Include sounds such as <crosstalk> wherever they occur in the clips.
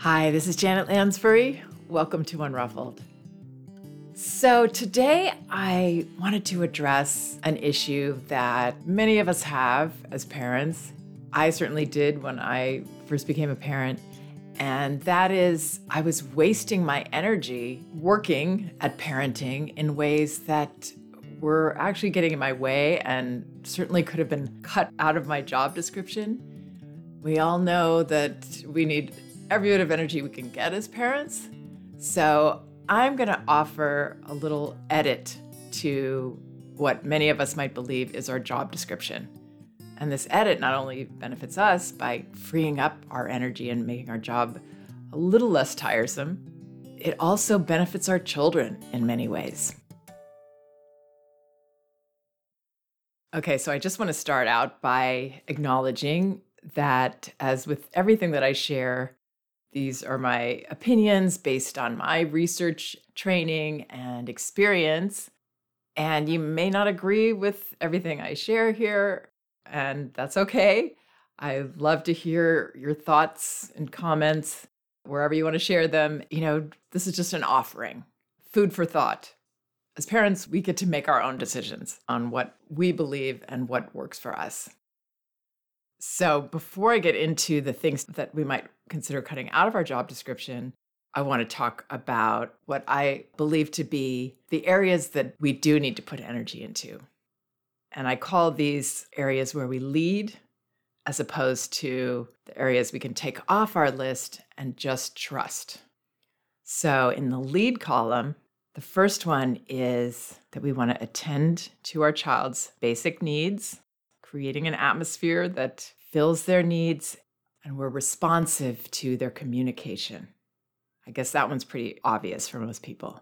Hi, this is Janet Lansbury. Welcome to Unruffled. So, today I wanted to address an issue that many of us have as parents. I certainly did when I first became a parent. And that is, I was wasting my energy working at parenting in ways that were actually getting in my way and certainly could have been cut out of my job description. We all know that we need every bit of energy we can get as parents. So I'm going to offer a little edit to what many of us might believe is our job description. And this edit not only benefits us by freeing up our energy and making our job a little less tiresome, it also benefits our children in many ways. Okay, so I just want to start out by acknowledging that, as with everything that I share, these are my opinions based on my research, training, and experience. And you may not agree with everything I share here, and that's okay. I love to hear your thoughts and comments wherever you want to share them. You know, this is just an offering, food for thought. As parents, we get to make our own decisions on what we believe and what works for us. So, before I get into the things that we might consider cutting out of our job description, I want to talk about what I believe to be the areas that we do need to put energy into. And I call these areas where we lead, as opposed to the areas we can take off our list and just trust. So, in the lead column, the first one is that we want to attend to our child's basic needs creating an atmosphere that fills their needs and we're responsive to their communication. I guess that one's pretty obvious for most people.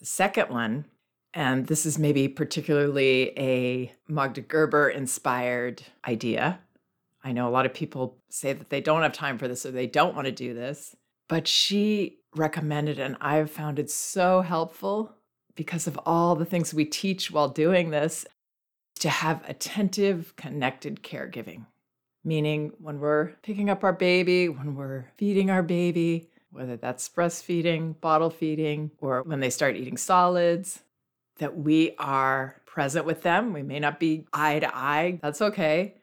The second one, and this is maybe particularly a Magda Gerber inspired idea. I know a lot of people say that they don't have time for this or they don't want to do this, but she recommended, and I've found it so helpful because of all the things we teach while doing this to have attentive, connected caregiving. Meaning, when we're picking up our baby, when we're feeding our baby, whether that's breastfeeding, bottle feeding, or when they start eating solids, that we are present with them. We may not be eye to eye, that's okay,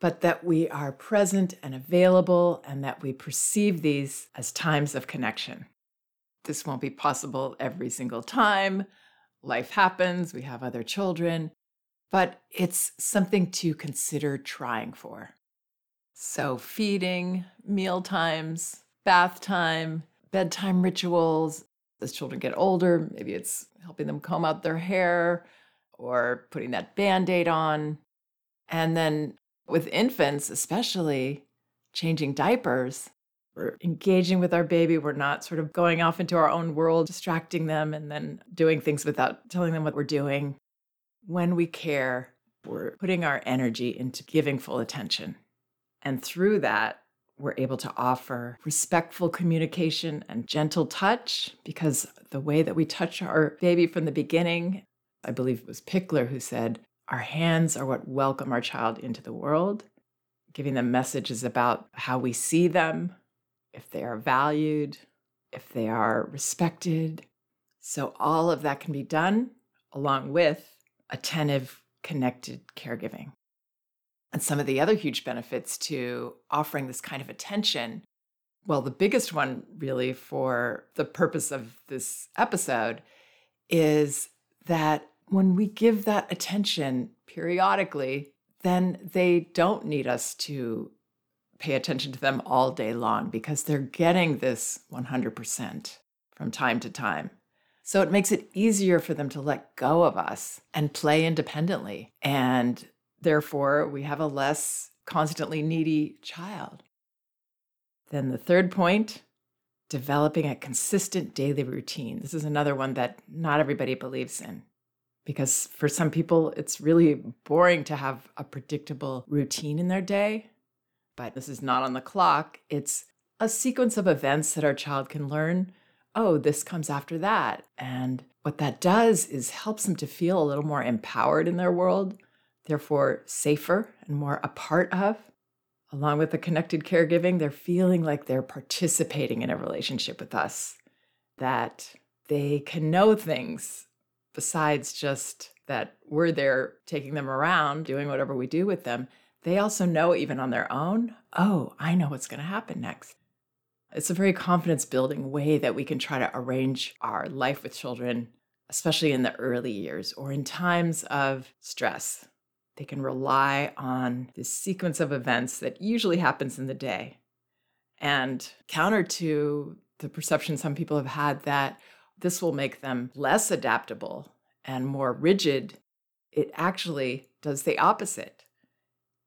but that we are present and available and that we perceive these as times of connection. This won't be possible every single time. Life happens, we have other children, but it's something to consider trying for. So, feeding, meal times, bath time, bedtime rituals. As children get older, maybe it's helping them comb out their hair or putting that band aid on. And then with infants, especially changing diapers, we're engaging with our baby. We're not sort of going off into our own world, distracting them, and then doing things without telling them what we're doing. When we care, we're putting our energy into giving full attention. And through that, we're able to offer respectful communication and gentle touch because the way that we touch our baby from the beginning, I believe it was Pikler who said, our hands are what welcome our child into the world, giving them messages about how we see them, if they are valued, if they are respected. So, all of that can be done along with attentive, connected caregiving. And some of the other huge benefits to offering this kind of attention well, the biggest one, really, for the purpose of this episode, is that when we give that attention periodically, then they don't need us to pay attention to them all day long because they're getting this 100% from time to time. So it makes it easier for them to let go of us and play independently. And therefore, we have a less constantly needy child. Then the third point developing a consistent daily routine. This is another one that not everybody believes in because for some people, it's really boring to have a predictable routine in their day. But this is not on the clock, it's a sequence of events that our child can learn oh, this comes after that. And what that does is helps them to feel a little more empowered in their world, therefore safer and more a part of, along with the connected caregiving, they're feeling like they're participating in a relationship with us, that they can know things besides just that we're there taking them around, doing whatever we do with them. They also know, even on their own, oh, I know what's going to happen next. It's a very confidence building way that we can try to arrange our life with children, especially in the early years or in times of stress. They can rely on this sequence of events that usually happens in the day. And counter to the perception some people have had that this will make them less adaptable and more rigid, it actually does the opposite.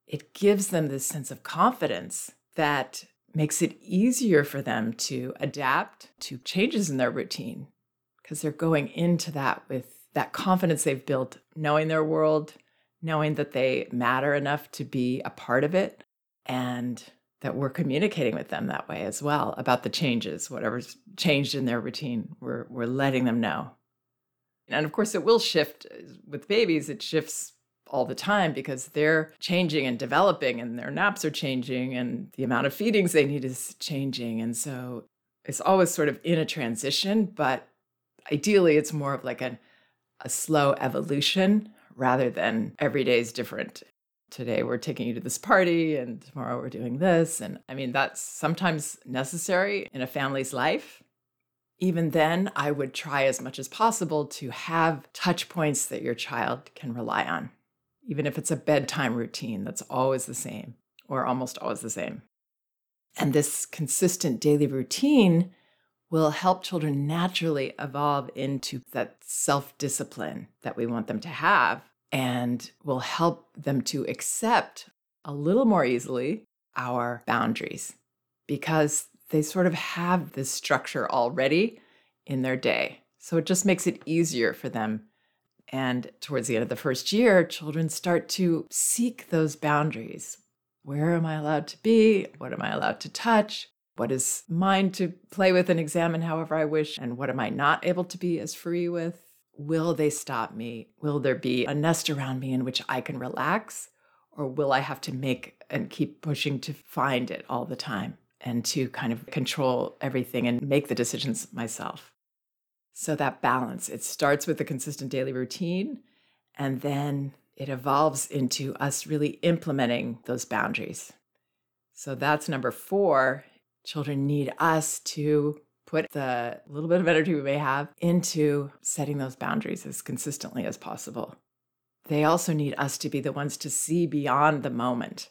It gives them this sense of confidence that makes it easier for them to adapt to changes in their routine because they're going into that with that confidence they've built, knowing their world, knowing that they matter enough to be a part of it, and that we're communicating with them that way as well about the changes, whatever's changed in their routine. We're, we're letting them know. And of course, it will shift uh, with babies, it shifts all the time because they're changing and developing and their naps are changing and the amount of feedings they need is changing. And so it's always sort of in a transition, but ideally it's more of like a, a slow evolution rather than every day is different. Today we're taking you to this party and tomorrow we're doing this. And I mean, that's sometimes necessary in a family's life. Even then, I would try as much as possible to have touch points that your child can rely on even if it's a bedtime routine that's always the same or almost always the same. And this consistent daily routine will help children naturally evolve into that self discipline that we want them to have and will help them to accept a little more easily our boundaries because they sort of have this structure already in their day. So it just makes it easier for them and towards the end of the first year, children start to seek those boundaries. Where am I allowed to be? What am I allowed to touch? What is mine to play with and examine however I wish? And what am I not able to be as free with? Will they stop me? Will there be a nest around me in which I can relax? Or will I have to make and keep pushing to find it all the time and to kind of control everything and make the decisions myself? So that balance, it starts with a consistent daily routine and then it evolves into us really implementing those boundaries. So that's number four. Children need us to put the little bit of energy we may have into setting those boundaries as consistently as possible. They also need us to be the ones to see beyond the moment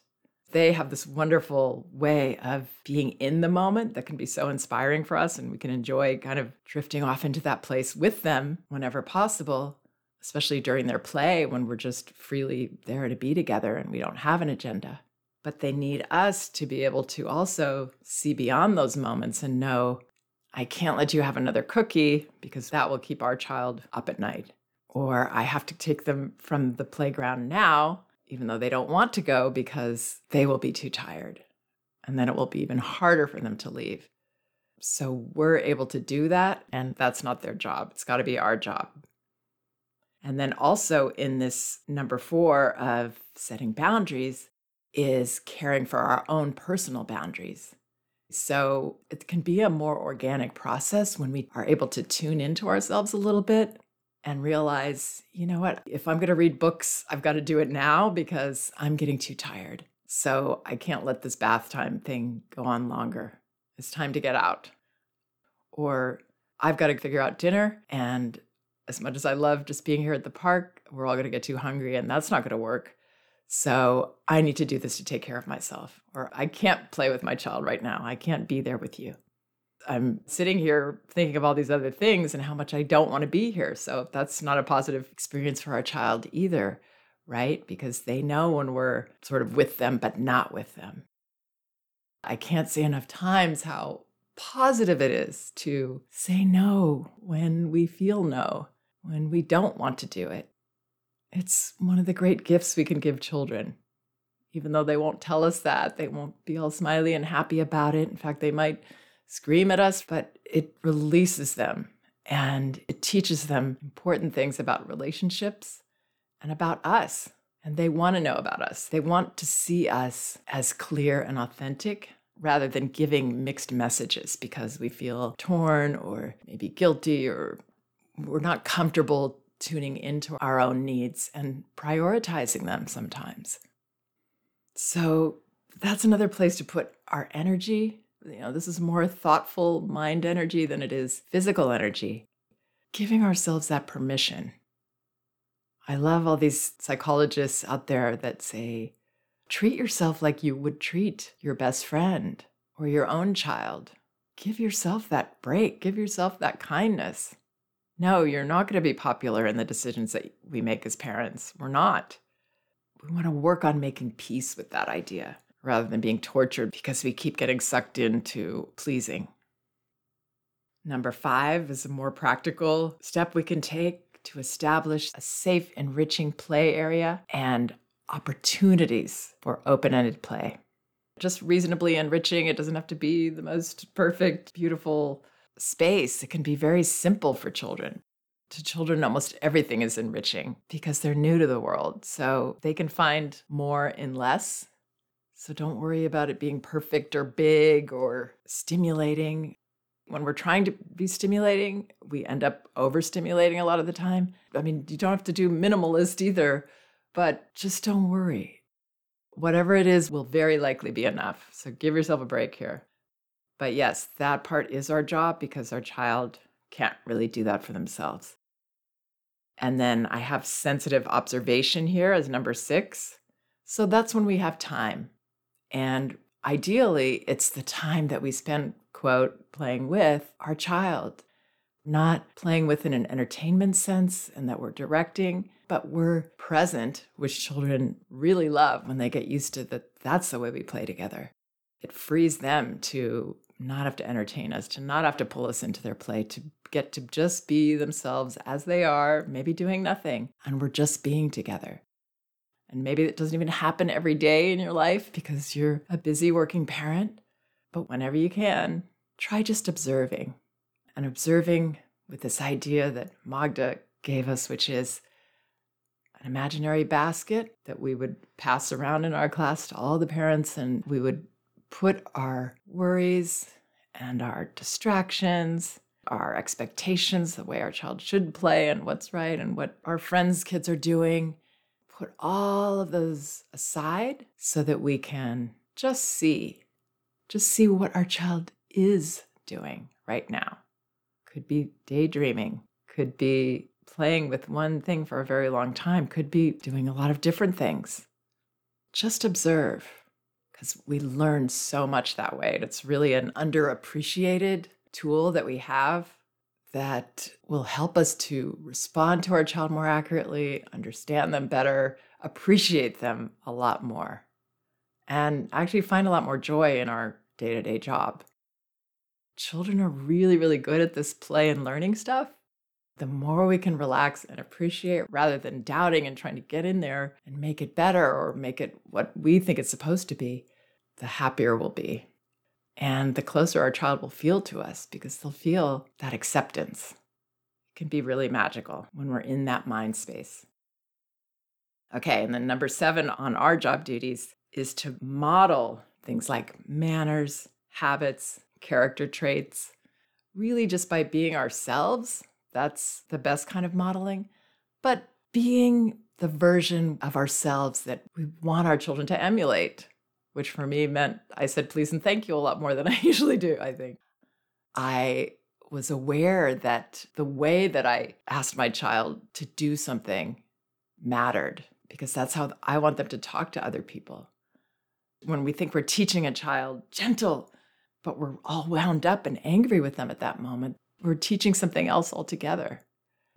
they have this wonderful way of being in the moment that can be so inspiring for us. And we can enjoy kind of drifting off into that place with them whenever possible, especially during their play when we're just freely there to be together and we don't have an agenda. But they need us to be able to also see beyond those moments and know, I can't let you have another cookie because that will keep our child up at night. Or I have to take them from the playground now even though they don't want to go because they will be too tired. And then it will be even harder for them to leave. So we're able to do that, and that's not their job. It's got to be our job. And then also in this number four of setting boundaries is caring for our own personal boundaries. So it can be a more organic process when we are able to tune into ourselves a little bit and realize, you know what, if I'm going to read books, I've got to do it now because I'm getting too tired. So I can't let this bath time thing go on longer. It's time to get out. Or I've got to figure out dinner. And as much as I love just being here at the park, we're all going to get too hungry and that's not going to work. So I need to do this to take care of myself. Or I can't play with my child right now. I can't be there with you. I'm sitting here thinking of all these other things and how much I don't want to be here. So that's not a positive experience for our child either, right? Because they know when we're sort of with them, but not with them. I can't say enough times how positive it is to say no when we feel no, when we don't want to do it. It's one of the great gifts we can give children. Even though they won't tell us that, they won't be all smiley and happy about it. In fact, they might scream at us, but it releases them and it teaches them important things about relationships and about us And they want to know about us. They want to see us as clear and authentic rather than giving mixed messages because we feel torn or maybe guilty or we're not comfortable tuning into our own needs and prioritizing them sometimes. So that's another place to put our energy. You know, this is more thoughtful mind energy than it is physical energy. Giving ourselves that permission. I love all these psychologists out there that say, treat yourself like you would treat your best friend or your own child. Give yourself that break, give yourself that kindness. No, you're not going to be popular in the decisions that we make as parents. We're not. We want to work on making peace with that idea rather than being tortured because we keep getting sucked into pleasing. Number five is a more practical step we can take to establish a safe, enriching play area and opportunities for open ended play. Just reasonably enriching, it doesn't have to be the most perfect, beautiful space. It can be very simple for children. To children, almost everything is enriching because they're new to the world. So they can find more in less. So don't worry about it being perfect or big or stimulating. When we're trying to be stimulating, we end up overstimulating a lot of the time. I mean, you don't have to do minimalist either, but just don't worry. Whatever it is will very likely be enough. So give yourself a break here. But yes, that part is our job because our child can't really do that for themselves. And then I have sensitive observation here as number six. So that's when we have time. And ideally, it's the time that we spend, quote, playing with our child, not playing with in an entertainment sense and that we're directing, but we're present, which children really love when they get used to that that's the way we play together. It frees them to not have to entertain us, to not have to pull us into their play, to get to just be themselves as they are, maybe doing nothing, and we're just being together. And maybe it doesn't even happen every day in your life because you're a busy working parent, but whenever you can, try just observing and observing with this idea that Magda gave us, which is an imaginary basket that we would pass around in our class to all the parents, and we would put our worries and our distractions, our expectations, the way our child should play and what's right and what our friends' kids are doing, put all of those aside so that we can just see, just see what our child is doing right now. Could be daydreaming, could be playing with one thing for a very long time, could be doing a lot of different things. Just observe because we learn so much that way. It's really an underappreciated tool that we have that will help us to respond to our child more accurately, understand them better, appreciate them a lot more, and actually find a lot more joy in our day to day job. Children are really, really good at this play and learning stuff. The more we can relax and appreciate rather than doubting and trying to get in there and make it better or make it what we think it's supposed to be, the happier we'll be. And the closer our child will feel to us because they'll feel that acceptance. It can be really magical when we're in that mind space. Okay, and then number seven on our job duties is to model things like manners, habits, character traits, really just by being ourselves. That's the best kind of modeling. But being the version of ourselves that we want our children to emulate which for me meant I said please and thank you a lot more than <laughs> I usually do, I think. I was aware that the way that I asked my child to do something mattered because that's how I want them to talk to other people. When we think we're teaching a child gentle, but we're all wound up and angry with them at that moment, we're teaching something else altogether.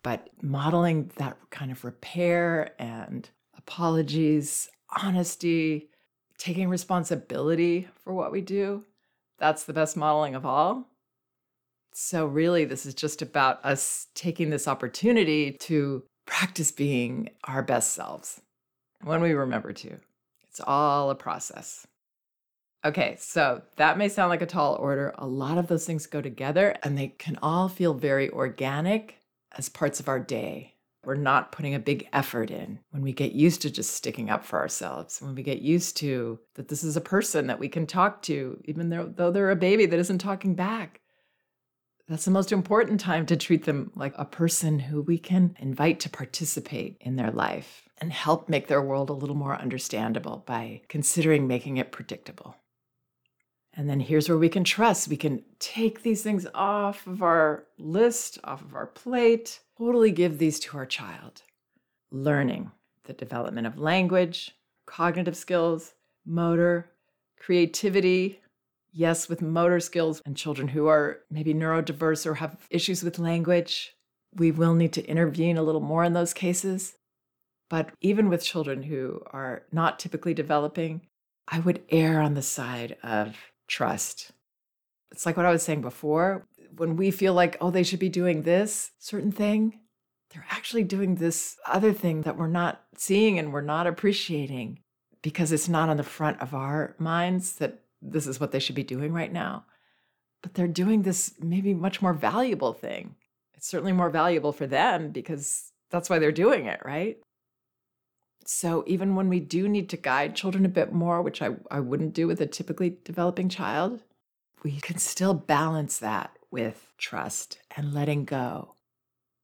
But modeling that kind of repair and apologies, honesty, taking responsibility for what we do, that's the best modeling of all. So, really, this is just about us taking this opportunity to practice being our best selves when we remember to. It's all a process. Okay, so that may sound like a tall order. A lot of those things go together and they can all feel very organic as parts of our day. We're not putting a big effort in, when we get used to just sticking up for ourselves, when we get used to that this is a person that we can talk to, even though, though they're a baby that isn't talking back. That's the most important time to treat them like a person who we can invite to participate in their life and help make their world a little more understandable by considering making it predictable. And then here's where we can trust. We can take these things off of our list, off of our plate, totally give these to our child. Learning, the development of language, cognitive skills, motor, creativity. Yes, with motor skills and children who are maybe neurodiverse or have issues with language, we will need to intervene a little more in those cases. But even with children who are not typically developing, I would err on the side of trust. It's like what I was saying before. When we feel like, oh, they should be doing this certain thing, they're actually doing this other thing that we're not seeing and we're not appreciating because it's not on the front of our minds that this is what they should be doing right now. But they're doing this maybe much more valuable thing. It's certainly more valuable for them because that's why they're doing it, right? So even when we do need to guide children a bit more, which I, I wouldn't do with a typically developing child, we can still balance that with trust and letting go.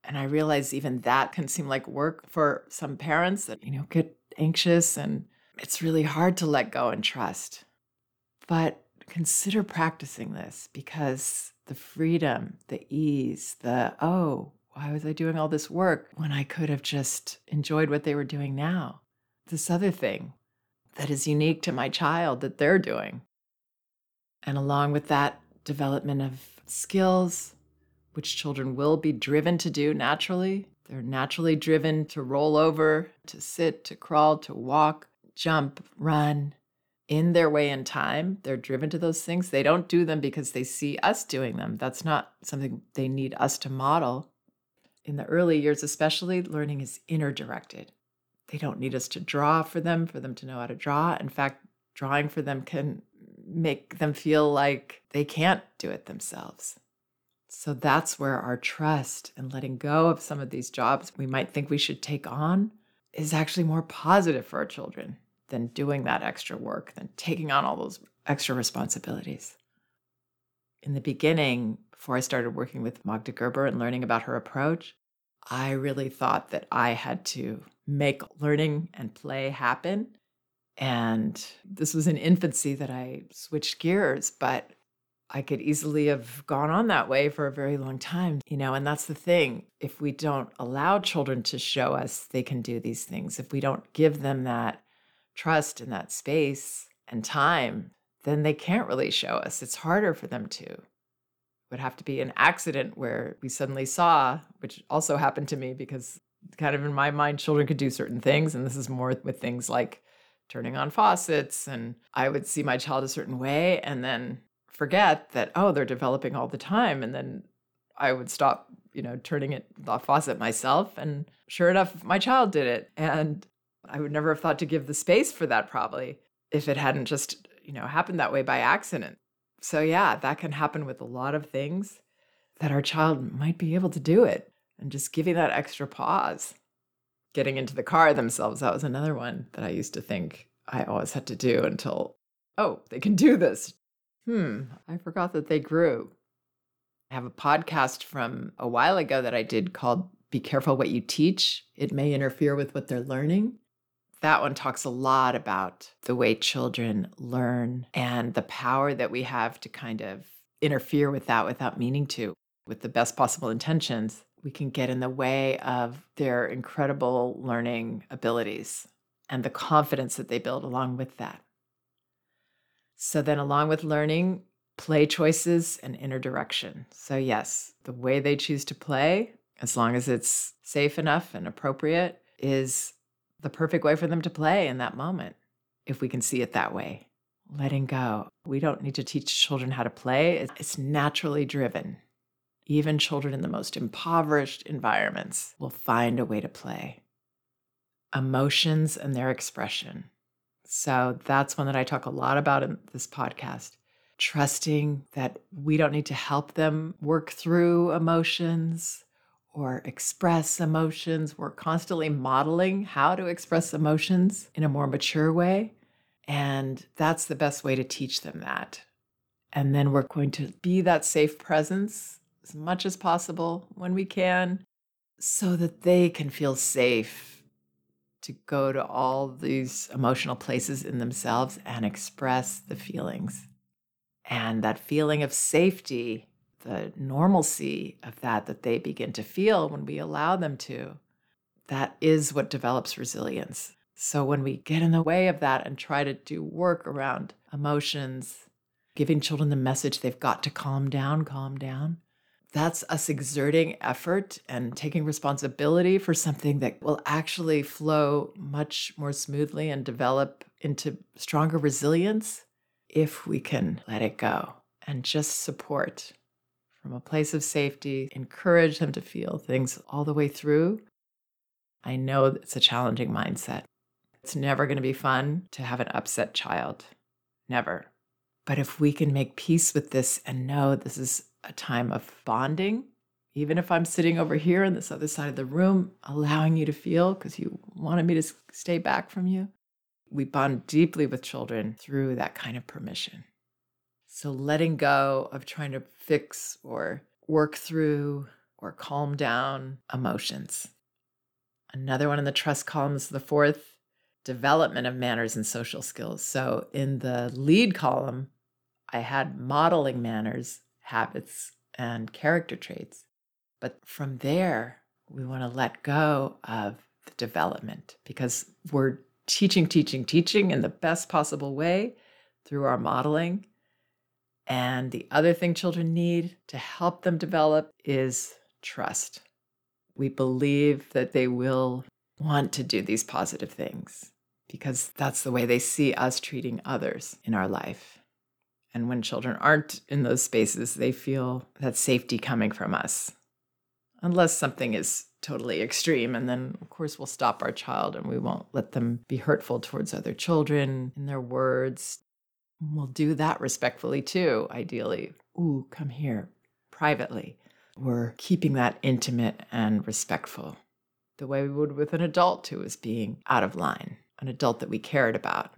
And I realize even that can seem like work for some parents that, you know, get anxious and it's really hard to let go and trust. But consider practicing this because the freedom, the ease, the, oh, why was I doing all this work when I could have just enjoyed what they were doing now? This other thing that is unique to my child that they're doing. And along with that development of skills, which children will be driven to do naturally, they're naturally driven to roll over, to sit, to crawl, to walk, jump, run. In their way and time, they're driven to those things. They don't do them because they see us doing them. That's not something they need us to model in the early years, especially, learning is inner directed. They don't need us to draw for them, for them to know how to draw. In fact, drawing for them can make them feel like they can't do it themselves. So that's where our trust and letting go of some of these jobs we might think we should take on is actually more positive for our children than doing that extra work, than taking on all those extra responsibilities. In the beginning, before I started working with Magda Gerber and learning about her approach, I really thought that I had to make learning and play happen. And this was in infancy that I switched gears, but I could easily have gone on that way for a very long time, you know, and that's the thing. If we don't allow children to show us they can do these things, if we don't give them that trust and that space and time, then they can't really show us. It's harder for them to would have to be an accident where we suddenly saw, which also happened to me because kind of in my mind, children could do certain things. And this is more with things like turning on faucets. And I would see my child a certain way and then forget that, oh, they're developing all the time. And then I would stop, you know, turning it the faucet myself. And sure enough, my child did it. And I would never have thought to give the space for that probably if it hadn't just, you know, happened that way by accident. So, yeah, that can happen with a lot of things that our child might be able to do it. And just giving that extra pause. Getting into the car themselves, that was another one that I used to think I always had to do until, oh, they can do this. Hmm, I forgot that they grew. I have a podcast from a while ago that I did called Be Careful What You Teach. It may interfere with what they're learning that one talks a lot about the way children learn and the power that we have to kind of interfere with that without meaning to. With the best possible intentions, we can get in the way of their incredible learning abilities and the confidence that they build along with that. So, then along with learning, play choices and inner direction. So, yes, the way they choose to play, as long as it's safe enough and appropriate, is the perfect way for them to play in that moment, if we can see it that way. Letting go. We don't need to teach children how to play, it's naturally driven. Even children in the most impoverished environments will find a way to play. Emotions and their expression. So that's one that I talk a lot about in this podcast. Trusting that we don't need to help them work through emotions or express emotions. We're constantly modeling how to express emotions in a more mature way. And that's the best way to teach them that. And then we're going to be that safe presence as much as possible when we can so that they can feel safe to go to all these emotional places in themselves and express the feelings. And that feeling of safety, the normalcy of that that they begin to feel when we allow them to, that is what develops resilience. So when we get in the way of that and try to do work around emotions, giving children the message they've got to calm down, calm down, that's us exerting effort and taking responsibility for something that will actually flow much more smoothly and develop into stronger resilience if we can let it go and just support from a place of safety, encourage them to feel things all the way through. I know it's a challenging mindset. It's never going to be fun to have an upset child. Never. But if we can make peace with this and know this is a time of bonding, even if I'm sitting over here on this other side of the room, allowing you to feel because you wanted me to stay back from you, we bond deeply with children through that kind of permission. So letting go of trying to fix or work through or calm down emotions. Another one in the trust column is the fourth development of manners and social skills. So in the lead column, I had modeling manners, habits, and character traits. But from there, we want to let go of the development because we're teaching, teaching, teaching in the best possible way through our modeling. And the other thing children need to help them develop is trust. We believe that they will want to do these positive things because that's the way they see us treating others in our life. And when children aren't in those spaces, they feel that safety coming from us, unless something is totally extreme. And then, of course, we'll stop our child and we won't let them be hurtful towards other children in their words. We'll do that respectfully too, ideally. Ooh, come here, privately. We're keeping that intimate and respectful, the way we would with an adult who is being out of line, an adult that we cared about,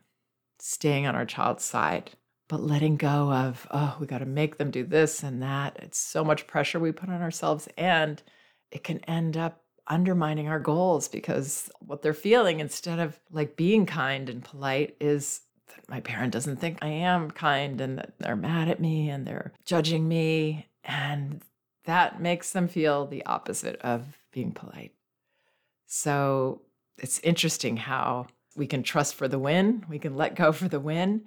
staying on our child's side, but letting go of, oh, we got to make them do this and that. It's so much pressure we put on ourselves. And it can end up undermining our goals because what they're feeling instead of like being kind and polite is that my parent doesn't think I am kind and that they're mad at me and they're judging me. And that makes them feel the opposite of being polite. So it's interesting how we can trust for the win, we can let go for the win.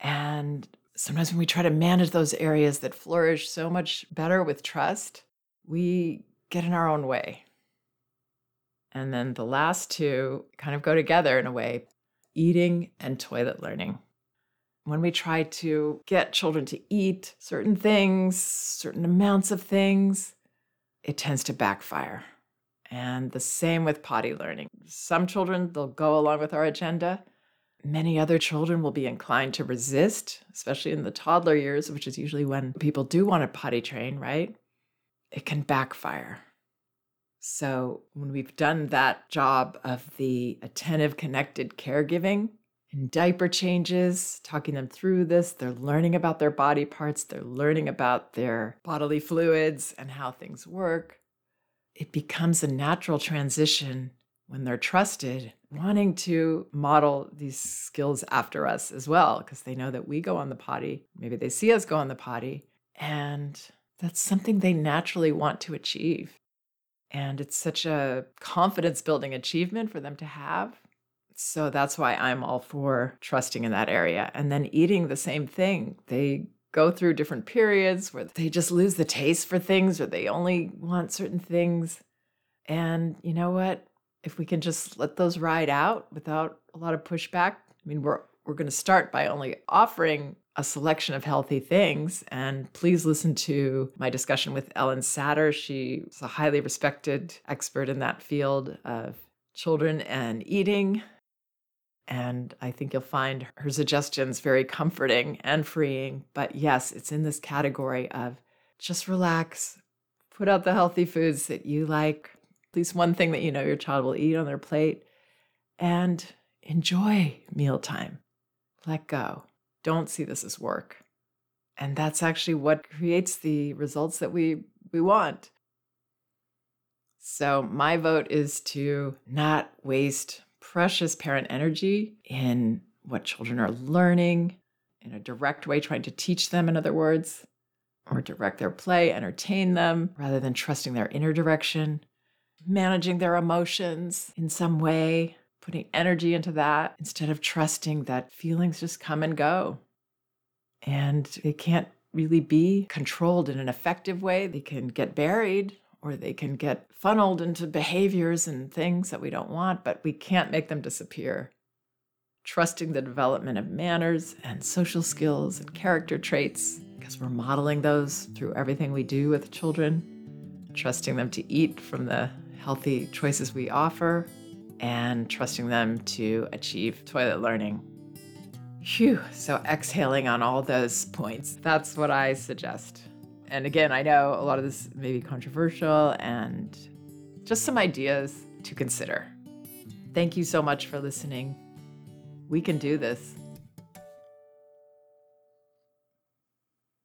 And sometimes when we try to manage those areas that flourish so much better with trust, we get in our own way. And then the last two kind of go together in a way eating and toilet learning. When we try to get children to eat certain things, certain amounts of things, it tends to backfire. And the same with potty learning. Some children, they'll go along with our agenda. Many other children will be inclined to resist, especially in the toddler years, which is usually when people do want to potty train, right? it can backfire. So, when we've done that job of the attentive, connected caregiving and diaper changes, talking them through this, they're learning about their body parts, they're learning about their bodily fluids and how things work. It becomes a natural transition when they're trusted, wanting to model these skills after us as well, because they know that we go on the potty. Maybe they see us go on the potty and that's something they naturally want to achieve. And it's such a confidence building achievement for them to have. So that's why I'm all for trusting in that area. And then eating the same thing. They go through different periods where they just lose the taste for things or they only want certain things. And you know what? If we can just let those ride out without a lot of pushback, I mean, we're we're going to start by only offering a selection of healthy things. And please listen to my discussion with Ellen Satter. She's a highly respected expert in that field of children and eating. And I think you'll find her suggestions very comforting and freeing. But yes, it's in this category of just relax, Put out the healthy foods that you like, at least one thing that you know your child will eat on their plate, and enjoy mealtime. Let go. Don't see this as work. And that's actually what creates the results that we, we want. So, my vote is to not waste precious parent energy in what children are learning in a direct way, trying to teach them, in other words, or direct their play, entertain them, rather than trusting their inner direction, managing their emotions in some way, putting energy into that instead of trusting that feelings just come and go. And they can't really be controlled in an effective way. They can get buried or they can get funneled into behaviors and things that we don't want, but we can't make them disappear. Trusting the development of manners and social skills and character traits, because we're modeling those through everything we do with children. Trusting them to eat from the healthy choices we offer, and trusting them to achieve toilet learning. Phew, so exhaling on all those points. That's what I suggest. And again, I know a lot of this may be controversial and just some ideas to consider. Thank you so much for listening. We can do this.